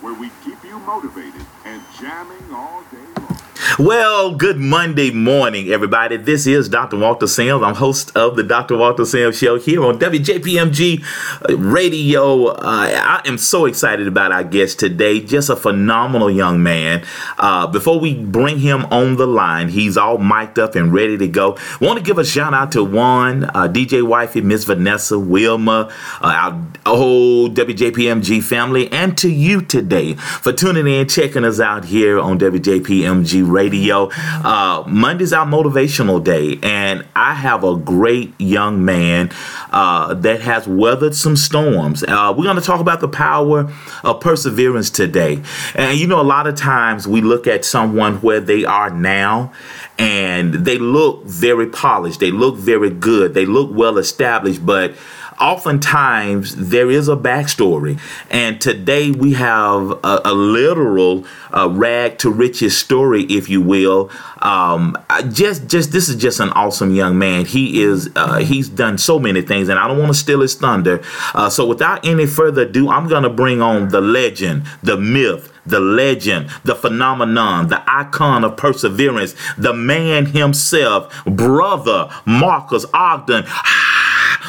where we keep you motivated and jamming all day long. Well, good Monday morning, everybody. This is Dr. Walter Sims. I'm host of the Dr. Walter Sims Show here on WJPMG uh, Radio. Uh, I am so excited about our guest today. Just a phenomenal young man. Uh, before we bring him on the line, he's all mic'd up and ready to go. Want to give a shout out to one uh, DJ Wifey, Miss Vanessa Wilma, uh, our whole WJPMG family, and to you today for tuning in, checking us out here on WJPMG Radio radio. Uh, Monday's our motivational day, and I have a great young man uh, that has weathered some storms. Uh, we're going to talk about the power of perseverance today. And you know, a lot of times we look at someone where they are now and they look very polished, they look very good, they look well established, but oftentimes there is a backstory. And today we have a, a literal uh, rag to riches story, if you will. Um, just, just this is just an awesome young man. He is, uh, he's done so many things, and I don't want to steal his thunder. Uh, so without any further ado, I'm going to bring on the legend, the myth, the legend, the phenomenon, the icon of perseverance, the man himself, brother Marques Ogden.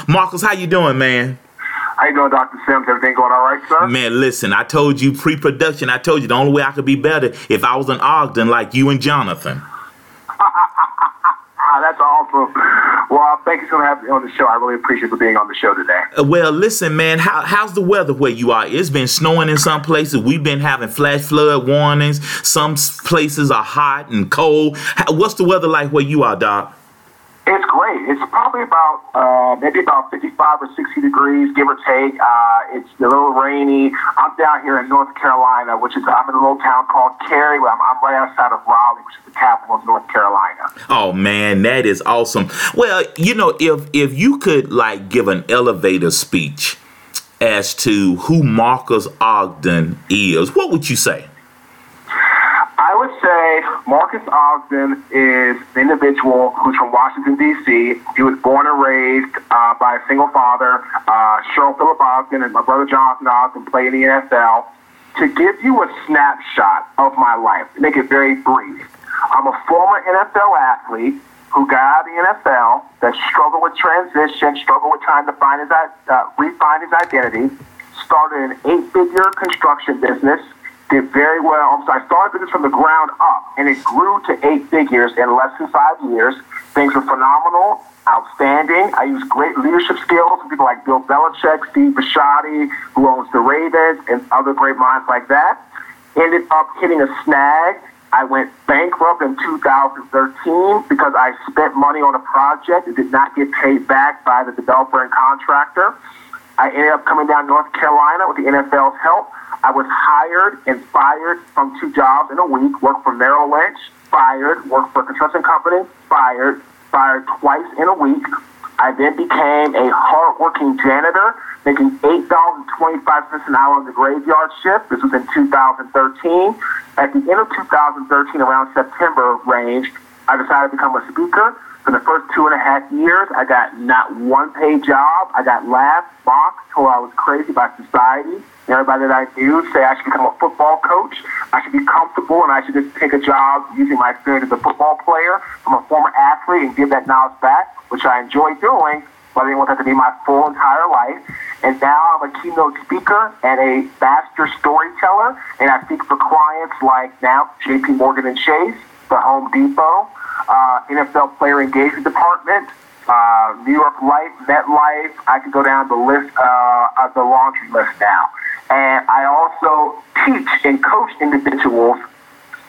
Marques, how you doing, man? How you doing, Dr. Sims? Everything going all right, sir? Man, listen, I told you pre-production. I told you the only way I could be better if I was an Ogden like you and Jonathan. That's awesome. Well, thank you for having me on the show. I really appreciate you being on the show today. Uh, well, listen, man, how, how's the weather where you are? It's been snowing in some places. We've been having flash flood warnings. Some places are hot and cold. How, what's the weather like where you are, Doc? It's great. It's probably about uh, maybe about 55 or 60 degrees, give or take. Uh, it's a little rainy. I'm down here in North Carolina, which is I'm in a little town called Cary. I'm, I'm right outside of Raleigh, which is the capital of North Carolina. Oh man, that is awesome. Well, you know, if if you could like give an elevator speech as to who Marques Ogden is, what would you say? I would say Marques Ogden is an individual who's from Washington, D.C. He was born and raised uh, by a single father. Uh, Cheryl Phillip Ogden and my brother Jonathan Ogden play in the NFL. To give you a snapshot of my life, make it very brief, I'm a former NFL athlete who got out of the NFL, that struggled with transition, struggled with trying to find his, uh, refine his identity, started an eight-figure construction business, did very well. So I started business from the ground up, and it grew to eight figures in less than five years. Things were phenomenal, outstanding. I used great leadership skills from people like Bill Belichick, Steve Bisciotti, who owns the Ravens, and other great minds like that. Ended up hitting a snag. I went bankrupt in 2013 because I spent money on a project and did not get paid back by the developer and contractor. I ended up coming down North Carolina with the NFL's help I was hired and fired from two jobs in a week, worked for Merrill Lynch, fired, worked for a construction company, fired, fired twice in a week. I then became a hardworking janitor, making $8.25 an hour on the graveyard shift. This was in 2013. At the end of 2013, around September range, I decided to become a speaker. For the first two and a half years, I got not one paid job. I got laughed, mocked, told I was crazy by society. Everybody that I knew say I should become a football coach. I should be comfortable and I should just take a job using my experience as a football player from a former athlete and give that knowledge back, which I enjoy doing, but I didn't want that to be my full entire life. And now I'm a keynote speaker and a master storyteller, and I speak for clients like now JP Morgan and Chase, the Home Depot, uh, NFL Player Engagement Department, uh, New York Life, MetLife. I could go down the list, uh, of the laundry list now. And I also teach and coach individuals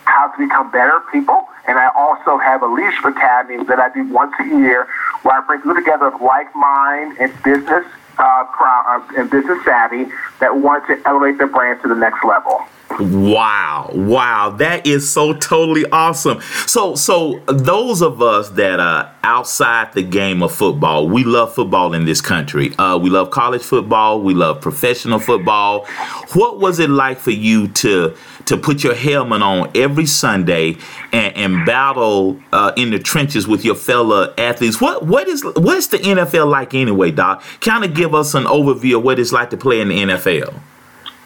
how to become better people. And I also have a leadership academy that I do once a year where I bring people together of like mind and business uh, uh, and business savvy that want to elevate their brand to the next level. Wow. Wow. That is so totally awesome. So so those of us that are outside the game of football, we love football in this country. Uh, we love college football, we love professional football. What was it like for you to to put your helmet on every Sunday and, and battle uh, in the trenches with your fellow athletes? What what is what is the NFL like anyway, Doc? Kind of give us an overview of what it's like to play in the NFL.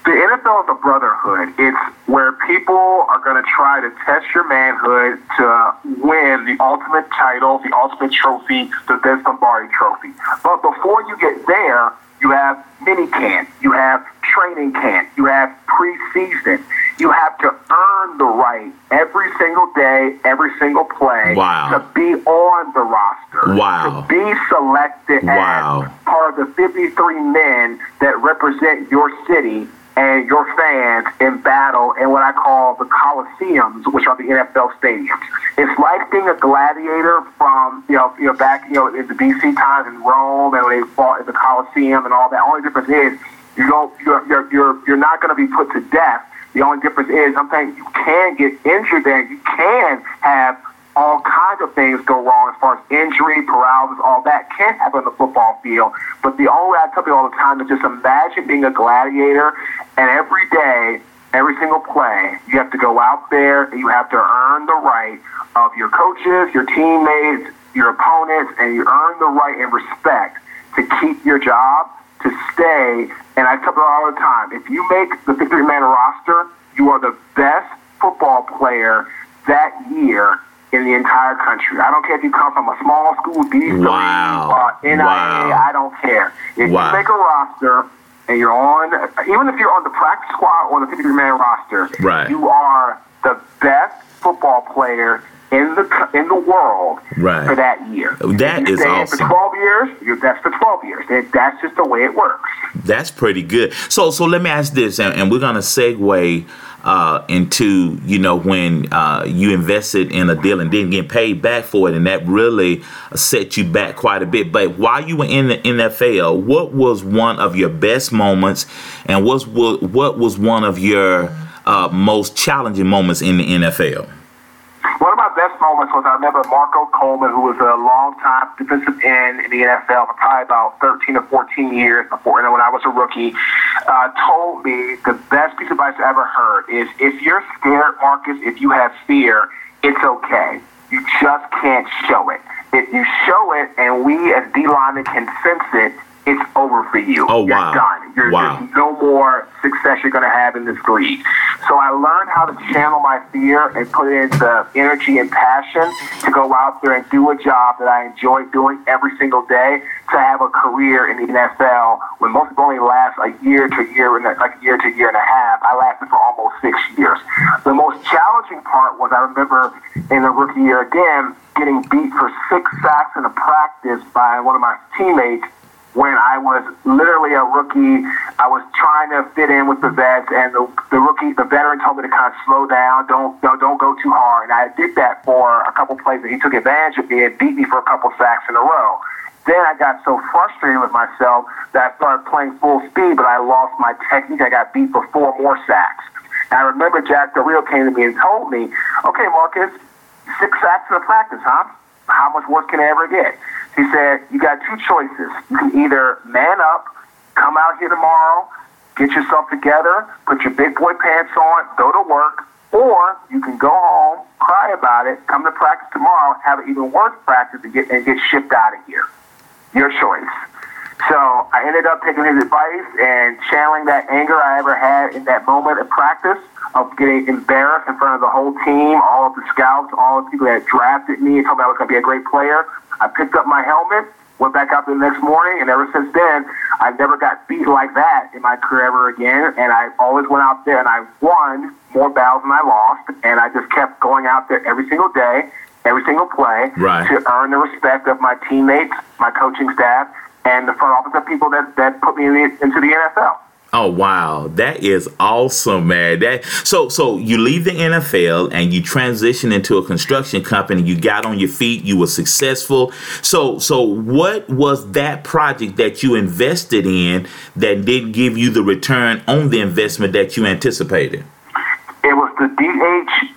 The NFL is a brotherhood. It's where people are going to try to test your manhood to win the ultimate title, the ultimate trophy, the Vince Lombardi trophy. But before you get there, you have mini camp, you have training camp, you have preseason. You have to earn the right every single day, every single play Wow. to be on the roster. Wow. To be selected Wow. as part of the 53 men that represent your city and your fans in battle in what I call the Coliseums, which are the NFL stadiums. It's like being a gladiator from, you know, you know back, you know, in the DC times in Rome and when they fought in the Coliseum and all that. Only difference is you don't, you're, you're, you're, you're not going to be put to death. The only difference is sometimes you can get injured there. You can have all kinds of things go wrong as far as injury, paralysis, all that can happen on the football field. But the only way I tell people all the time is just imagine being a gladiator and every day, every single play, you have to go out there and you have to earn the right of your coaches, your teammates, your opponents, and you earn the right and respect to keep your job, to stay. And I tell people all the time, if you make the 53-man roster, you are the best football player that year in the entire country. I don't care if you come from a small school, D3, Wow. uh, NIA, Wow. I don't care. If Wow. you make a roster and you're on, even if you're on the practice squad or the 53-man roster, Right. you are the best football player in the in the world Right. for that year. That is awesome. For 12 years, you're, that's for 12 years. That- That's just the way it works. That's pretty good. So so let me ask this, and, and we're gonna segue uh, into you know when uh, you invested in a deal and didn't get paid back for it, and that really set you back quite a bit. But while you were in the NFL, what was one of your best moments, and what what was one of your uh, most challenging moments in the NFL? One of my best moments was I remember Marco Coleman, who was a long-time defensive end in the NFL for probably about 13 or 14 years before, and when I was a rookie, uh, told me the best piece of advice I ever heard is if you're scared, Marques, if you have fear, it's okay. You just can't show it. If you show it and we as D linemen can sense it, it's over for you. Oh, You're wow. done. You're, Wow. there's no more success you're going to have in this league. So I learned how to channel my fear and put it into energy and passion to go out there and do a job that I enjoy doing every single day to have a career in the NFL when most people only last a year to a year and like a year to a year and a half. I lasted for almost six years. The most challenging part was I remember in the rookie year again getting beat for six sacks in a practice by one of my teammates when I was literally a rookie. I was trying to fit in with the vets, and the, the rookie, the veteran, told me to kind of slow down, don't don't, go too hard. And I did that for a couple plays, and he took advantage of me and beat me for a couple sacks in a row. Then I got so frustrated with myself that I started playing full speed, but I lost my technique. I got beat for four more sacks. And I remember Jack Del came to me and told me, "Okay, Marques, six sacks in a practice, huh? How much worse can I ever get?" He said, "You got two choices. You can either man up, come out here tomorrow, get yourself together, put your big boy pants on, go to work, or you can go home, cry about it, come to practice tomorrow, have an even worse practice, and get and get shipped out of here. Your choice." So I ended up taking his advice and channeling that anger I ever had in that moment of practice of getting embarrassed in front of the whole team, all of the scouts, all the people that drafted me and told me I was going to be a great player. I picked up my helmet, went back out there the next morning, and ever since then, I never got beat like that in my career ever again. And I always went out there and I won more battles than I lost. And I just kept going out there every single day, every single play Right. to earn the respect of my teammates, my coaching staff, and the front office of people that, that put me in the, into the NFL. Oh wow, that is awesome, man. That so so you leave the NFL and you transition into a construction company. You got on your feet. You were successful. So so what was that project that you invested in that didn't give you the return on the investment that you anticipated? It was the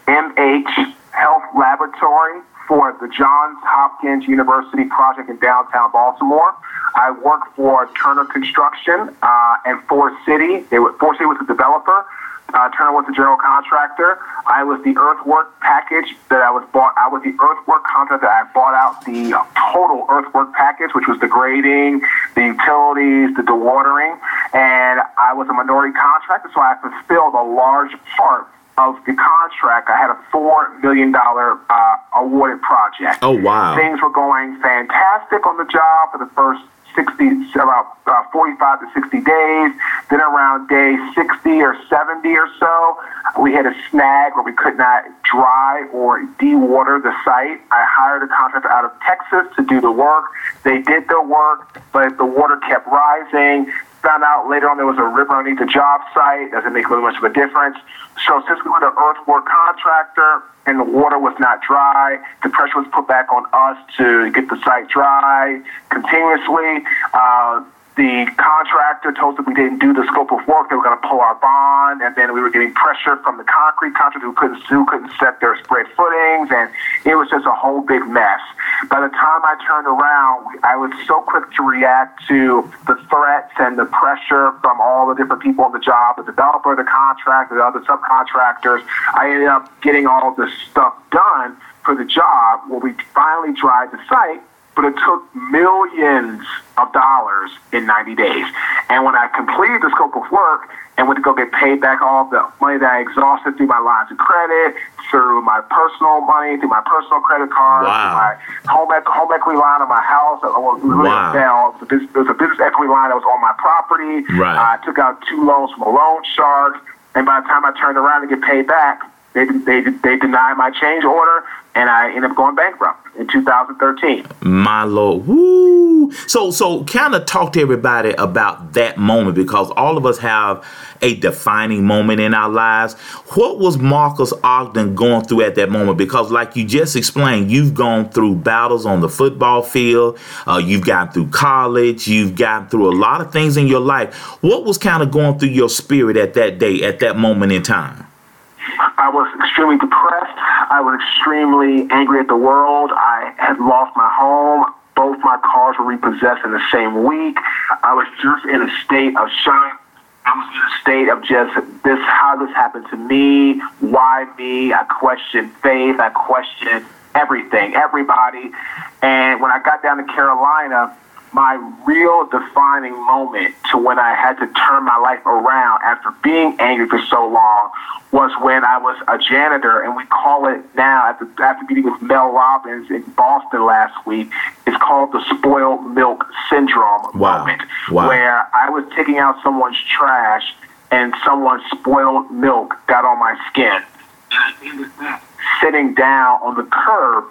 DHMH Health Laboratory for the Johns Hopkins University project in downtown Baltimore. I worked for Turner Construction uh, and Forest City. They were, Forest City was the developer. Uh, Turner was the general contractor. I was the earthwork package that I was bought. I was the earthwork contractor. I bought out the total earthwork package, which was the grading, the utilities, the dewatering, and I was a minority contractor, so I fulfilled a large part of the contract. I had a four million dollar uh, awarded project. Oh wow! Things were going fantastic on the job for the first 60, about uh, 45 to 60 days. Then around day 60 or 70 or so, we had a snag where we could not dry or dewater the site. I hired a contractor out of Texas to do the work. They did the work, but the water kept rising. Found out later on there was a river underneath the job site. Doesn't make really much of a difference. So since we were the earthwork contractor and the water was not dry, the pressure was put back on us to get the site dry continuously. Uh, the contractor told us we didn't do the scope of work, they were going to pull our bond, and then we were getting pressure from the concrete contractor who couldn't who couldn't set their spread footings, and it was just a whole big mess. By the time I turned around, I was so quick to react to the threats and the pressure from all the different people on the job, the developer, the contractor, the other subcontractors. I ended up getting all this stuff done for the job where we finally dried the site but it took millions of dollars in 90 days. And when I completed the scope of work and went to go get paid back all the money that I exhausted through my lines of credit, through my personal money, through my personal credit card, wow. my home, home equity line on my house, uh, it was really wow. down. It was a business equity line that was on my property. Right. I took out two loans from a loan shark. And by the time I turned around to get paid back, they, they, they denied my change order, and I ended up going bankrupt in 2013. My lord, woo! So, so kind of talk to everybody about that moment because all of us have a defining moment in our lives. What was Marques Ogden going through at that moment? Because, like you just explained, you've gone through battles on the football field, uh, you've gotten through college, you've gotten through a lot of things in your life. What was kind of going through your spirit at that day, at that moment in time? I was extremely depressed. I was extremely angry at the world. I had lost my home. Both my cars were repossessed in the same week. I was just in a state of shock. I was in a state of just this, how this happened to me, why me. I questioned faith. I questioned everything, everybody. And when I got down to Carolina, my real defining moment to when I had to turn my life around after being angry for so long was when I was a janitor, and we call it now after after meeting with Mel Robbins in Boston last week. It's called the spoiled milk syndrome wow. moment, wow. where I was taking out someone's trash and someone's spoiled milk got on my skin. And sitting down on the curb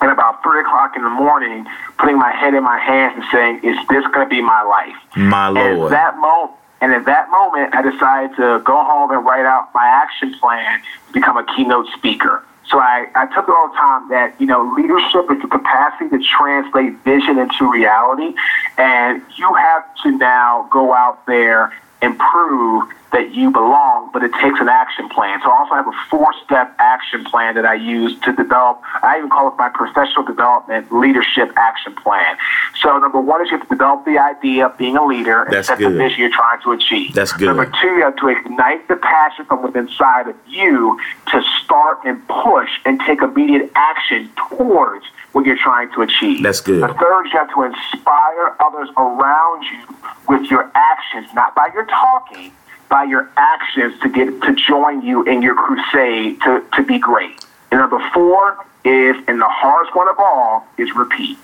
at about three o'clock in the morning, putting my head in my hands and saying, "Is this going to be my life?" My lord. And at that moment, and at that moment, I decided to go home and write out my action plan to become a keynote speaker. So I, I took it all the time that, you know, leadership is the capacity to translate vision into reality. And you have to now go out there and prove that you belong, but it takes an action plan. So I also have a four step action plan that I use to develop, I even call it my professional development leadership action plan. So number one is you have to develop the idea of being a leader and That's set good. the vision you're trying to achieve. That's good. Number two, you have to ignite the passion from within inside of you to start and push and take immediate action towards what you're trying to achieve. That's good. The third, you have to inspire others around you with your actions, not by your talking, by your actions to get to join you in your crusade to, to be great. And number four is, and the hardest one of all, is repeat.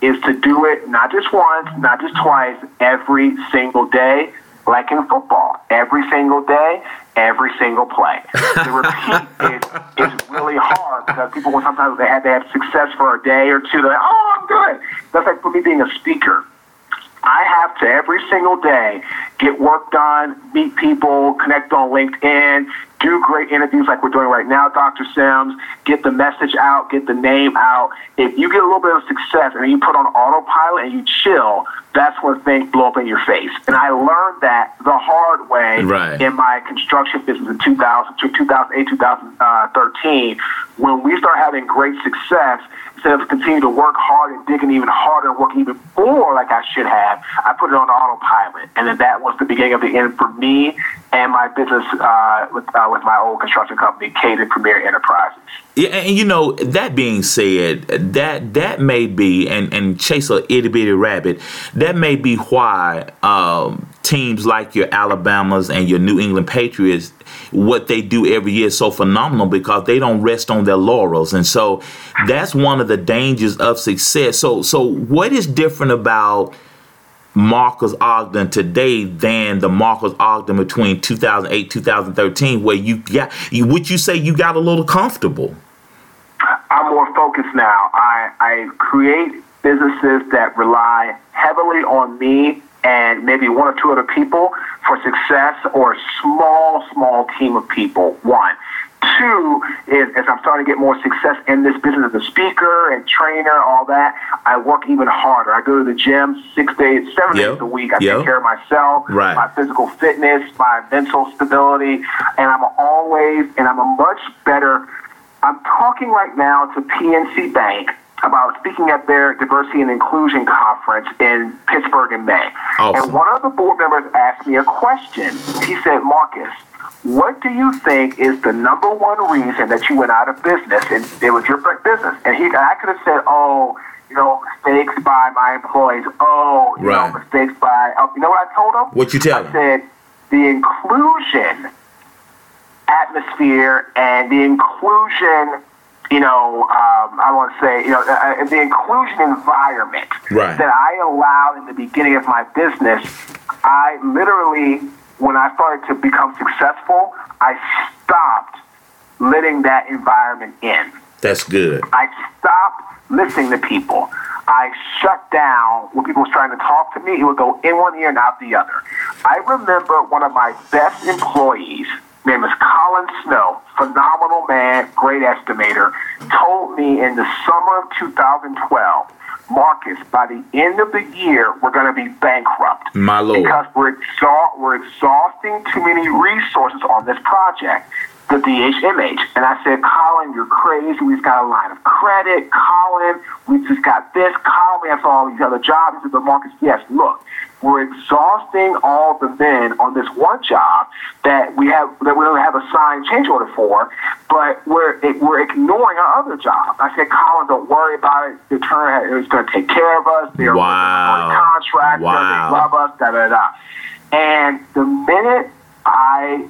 Is to do it not just once, not just twice, every single day, like in football. Every single day, every single play. The repeat is, is really hard because people will sometimes they have to have success for a day or two. They're like, oh, I'm good. That's like for me being a speaker. I have to every single day get work done, meet people, connect on LinkedIn, do great interviews like we're doing right now, Dr. Sims, get the message out, get the name out. If you get a little bit of success and you put on autopilot and you chill, that's when things blow up in your face. And I learned that the hard way right. in my construction business in 2000, 2008, 2013. Uh, when we start having great success, continuing to work hard and digging even harder and working even more like I should have, I put it on autopilot. And then that was the beginning of the end for me and my business uh, with, uh, with my old construction company, Caden Premier Enterprises. Yeah, and you know that being said, that that may be and and chase a itty bitty rabbit. That may be why um, teams like your Alabamas and your New England Patriots, what they do every year is so phenomenal because they don't rest on their laurels, and so that's one of the dangers of success. So so what is different about Marques Ogden today than the Marques Ogden between 2008 2013 where you you would you say you got a little comfortable? I'm more focused now. I I create businesses that rely heavily on me and maybe one or two other people for success or a small small team of people one Two is as I'm starting to get more success in this business as a speaker and trainer, all that, I work even harder. I go to the gym six days, seven yep. days a week. I yep. take care of myself, right. my physical fitness, my mental stability, and I'm always, and I'm a much better. I'm talking right now to PNC Bank about speaking at their diversity and inclusion conference in Pittsburgh in May. Awesome. And one of the board members asked me a question. He said, Marques, what do you think is the number one reason that you went out of business and it was your business? And he, I could have said, oh, you know, mistakes by my employees. Oh, you right. know, mistakes by. Uh, you know what I told him? What you tell him? I said the inclusion atmosphere and the inclusion. You know, um, I want to say, you know, uh, the inclusion environment right. that I allowed in the beginning of my business. I literally when I started to become successful, I stopped letting that environment in. That's good. I stopped listening to people. I shut down when people was trying to talk to me. It would go in one ear and out the other. I remember one of my best employees, name is Colin Snow, phenomenal man, great estimator, told me in the summer of 2012 Marques, by the end of the year, we're going to be bankrupt. My lord. Because we're, we're exhausting too many resources on this project, the DHMH. And I said, Colin, you're crazy. We've got a line of credit. Colin, we just got this. Colin, we have all these other jobs. He said, but Marques, yes, look, we're exhausting all the men on this one job that we have that we don't have a signed change order for, but we're we're ignoring our other job. I said, Colin, don't worry about it. The turn is going to take care of us. They're wow. a contractor. Wow. They love us. Da da da. And the minute I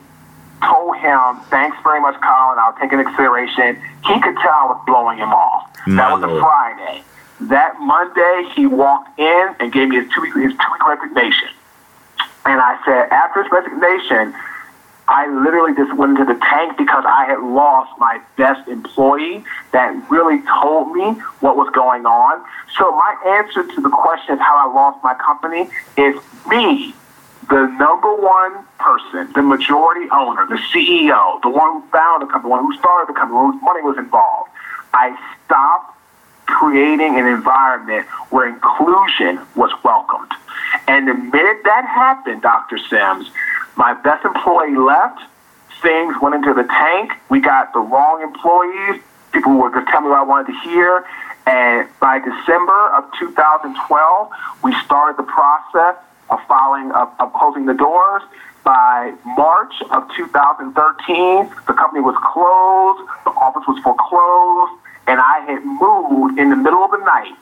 told him, thanks very much, Colin. I'll take an consideration. He could tell I was blowing him off. My that was Lord. a Friday. That Monday, he walked in and gave me his two week his two week resignation. And I said, after his resignation, I literally just went into the tank because I had lost my best employee that really told me what was going on. So my answer to the question of how I lost my company is me, the number one person, the majority owner, the CEO, the one who founded the company, the one who started the company, whose money was involved. I stopped creating an environment where inclusion was welcomed. And the minute that happened, Dr. Sims, my best employee left, things went into the tank, we got the wrong employees, people were just telling me what I wanted to hear, and by December of 2012, we started the process of filing, of, of closing the doors. By March of 2013, the company was closed, the office was foreclosed, and I had moved in the middle of the night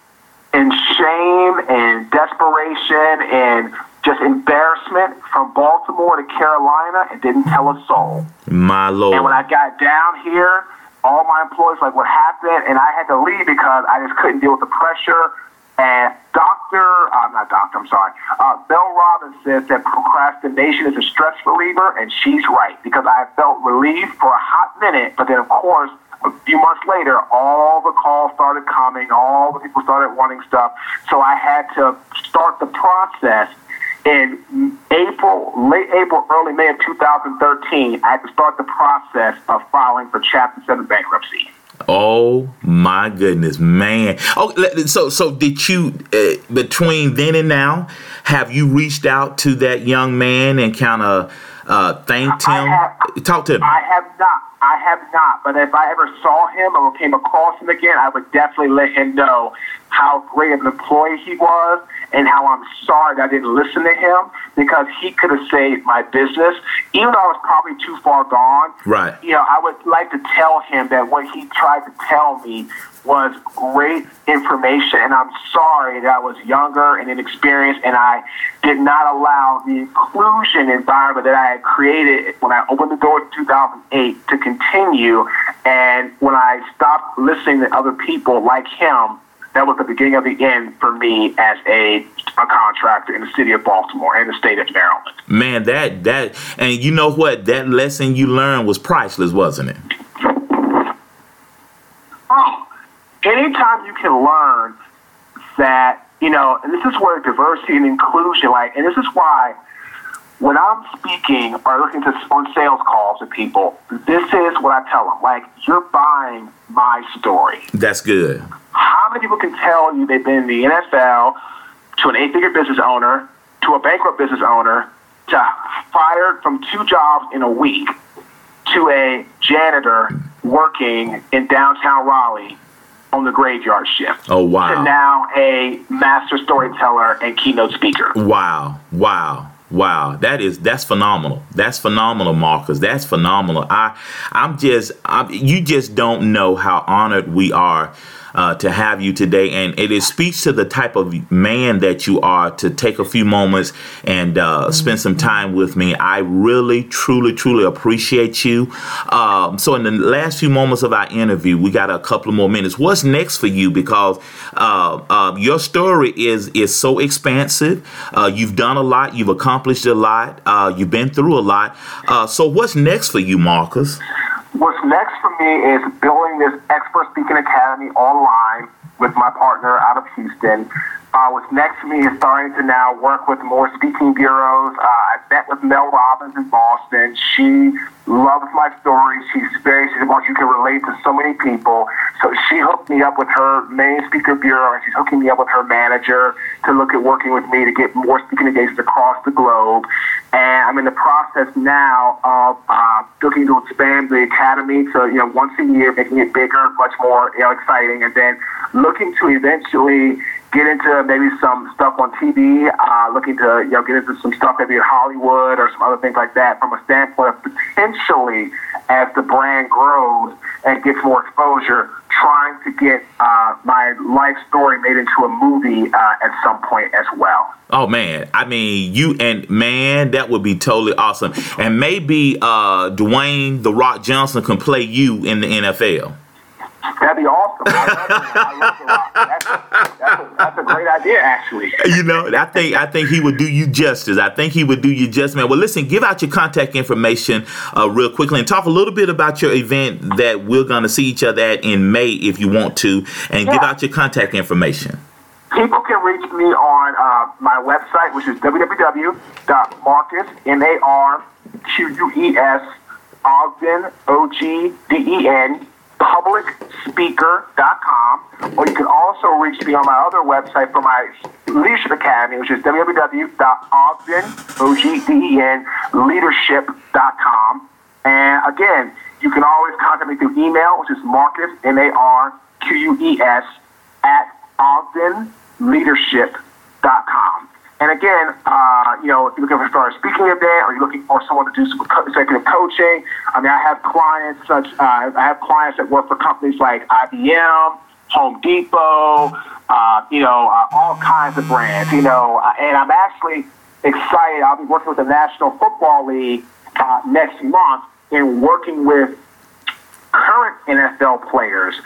in shame and desperation and just embarrassment from Baltimore to Carolina and didn't tell a soul. My lord. And when I got down here, all my employees like what happened, and I had to leave because I just couldn't deal with the pressure. And Doctor, I'm uh, not Doctor, I'm sorry, uh, Mel Robbins says that procrastination is a stress reliever, and she's right because I felt relief for a hot minute, but then of course a few months later, all the calls started coming, all the people started wanting stuff. So I had to start the process in April, late April, early May of 2013, I had to start the process of filing for Chapter 7 bankruptcy. Oh my goodness, man! Oh, so so did you uh, between then and now have you reached out to that young man and kind of uh, thanked him? Have, Talk to him. I have not. I have not. But if I ever saw him or came across him again, I would definitely let him know how great of an employee he was and how I'm sorry that I didn't listen to him because he could have saved my business. Even though I was probably too far gone, right? You know, I would like to tell him that what he tried to tell me was great information, and I'm sorry that I was younger and inexperienced, and I did not allow the inclusion environment that I had created when I opened the door in 2008 to continue. And when I stopped listening to other people like him, that was the beginning of the end for me as a, a contractor in the city of Baltimore and the state of Maryland. Man, that that and you know what? That lesson you learned was priceless, wasn't it? Oh, anytime you can learn that, you know, and this is where diversity and inclusion, like, and this is why when I'm speaking or looking to on sales calls to people, this is what I tell them. Like, you're buying my story. That's good. How many people can tell you they've been in the NFL to an eight-figure business owner, to a bankrupt business owner, to fired from two jobs in a week, to a janitor working in downtown Raleigh on the graveyard shift. Oh wow! To now a master storyteller and keynote speaker. Wow! Wow! Wow, that is that's phenomenal. That's phenomenal, Marques. That's phenomenal. I, I'm just, I'm, you just don't know how honored we are uh, to have you today, and it is, speaks to the type of man that you are to take a few moments and uh, spend some time with me. I really, truly, truly appreciate you. Um, so, in the last few moments of our interview, we got a couple more minutes. What's next for you? Because uh, uh your story is is so expansive. Uh, you've done a lot. You've accomplished a lot. Uh, you've been through a lot. so, what's next for you, Marques? What's next for me is building this expert speaking academy online with my partner out of Houston. Uh, what's next to me is starting to now work with more speaking bureaus. Uh, I met with Mel Robbins in Boston. She loves my story. She's very, she's about you can relate to so many people. So she hooked me up with her main speaker bureau, and she's hooking me up with her manager to look at working with me to get more speaking engagements across the globe. And I'm in the process now of uh, looking to expand the academy to you know once a year, making it bigger, much more you know, exciting, and then looking to eventually get into maybe some stuff on TV, uh, looking to you know get into some stuff maybe in Hollywood or some other things like that from a standpoint of potentially as the brand grows and gets more exposure, trying to get uh, my life story made into a movie uh, at some point as well. Oh man, I mean you and man, that would be totally awesome. And maybe uh, Dwayne the Rock Johnson can play you in the NFL. That'd be awesome. I love That's, a, that's, a, that's a great idea, actually. You know, I think I think he would do you justice. I think he would do you justice, man. Well, listen, give out your contact information uh, real quickly and talk a little bit about your event that we're going to see each other at in May, if you want to, and yeah. give out your contact information. People can reach me on uh, my website, which is www.marques, M-A-R-Q-U-E-S, Ogden, O-G-D-E-N, publicspeaker.com, or you can also reach me on my other website for my Leadership Academy, which is www.ogden.leadership.com. And again, you can always contact me through email, which is Marques, M-A-R-Q-U-E-S, at ogdenleadership.com. And again, uh, you know, if you're looking for a speaking event or you're looking for someone to do some executive coaching, I mean, I have clients such, uh, I have clients that work for companies like IBM, Home Depot, uh, you know, uh, all kinds of brands, you know, uh, and I'm actually excited. I'll be working with the National Football League uh, next month in working with current NFL players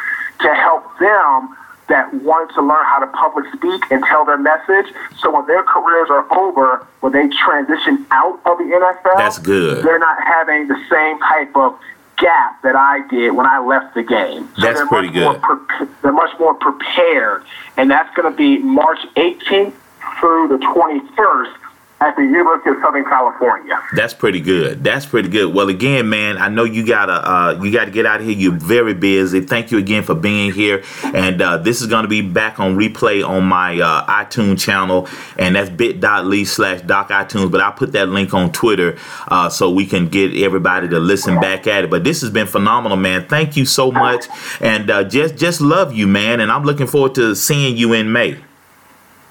to help them that want to learn how to public speak and tell their message. So when their careers are over, when they transition out of the NFL, that's good. They're not having the same type of gap that I did when I left the game. So that's pretty good. Pre- they're much more prepared, and that's going to be March 18th through the 21st at the University of Southern California. That's pretty good. That's pretty good. Well, again, man, I know you gotta uh, you gotta get out of here. You're very busy. Thank you again for being here. And uh, this is gonna be back on replay on my uh, iTunes channel, and that's bit.ly slash doc iTunes. But I'll put that link on Twitter uh, so we can get everybody to listen back at it. But this has been phenomenal, man. Thank you so much, and uh, just just love you, man. And I'm looking forward to seeing you in May.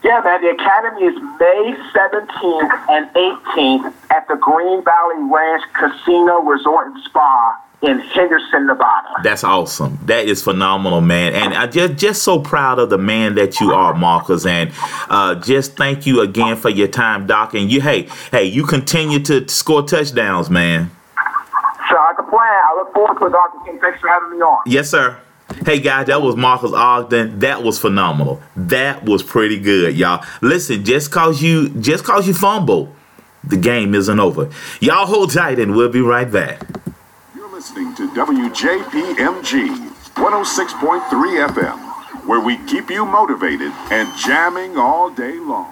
Yeah, man, the Academy is May 17th and 18th at the Green Valley Ranch Casino Resort and Spa in Henderson, Nevada. That's awesome. That is phenomenal, man. And I just just so proud of the man that you are, Marques. And uh, just thank you again for your time, Doc. And you, hey, hey, you continue to score touchdowns, man. So I can plan. I look forward to it. King. Thanks for having me on. Yes, sir. Hey guys, that was Marques Ogden. That was phenomenal. That was pretty good, y'all. Listen, just cause you just cause you fumble, the game isn't over. Y'all hold tight and we'll be right back. You're listening to WJPMG 106.3 FM, where we keep you motivated and jamming all day long.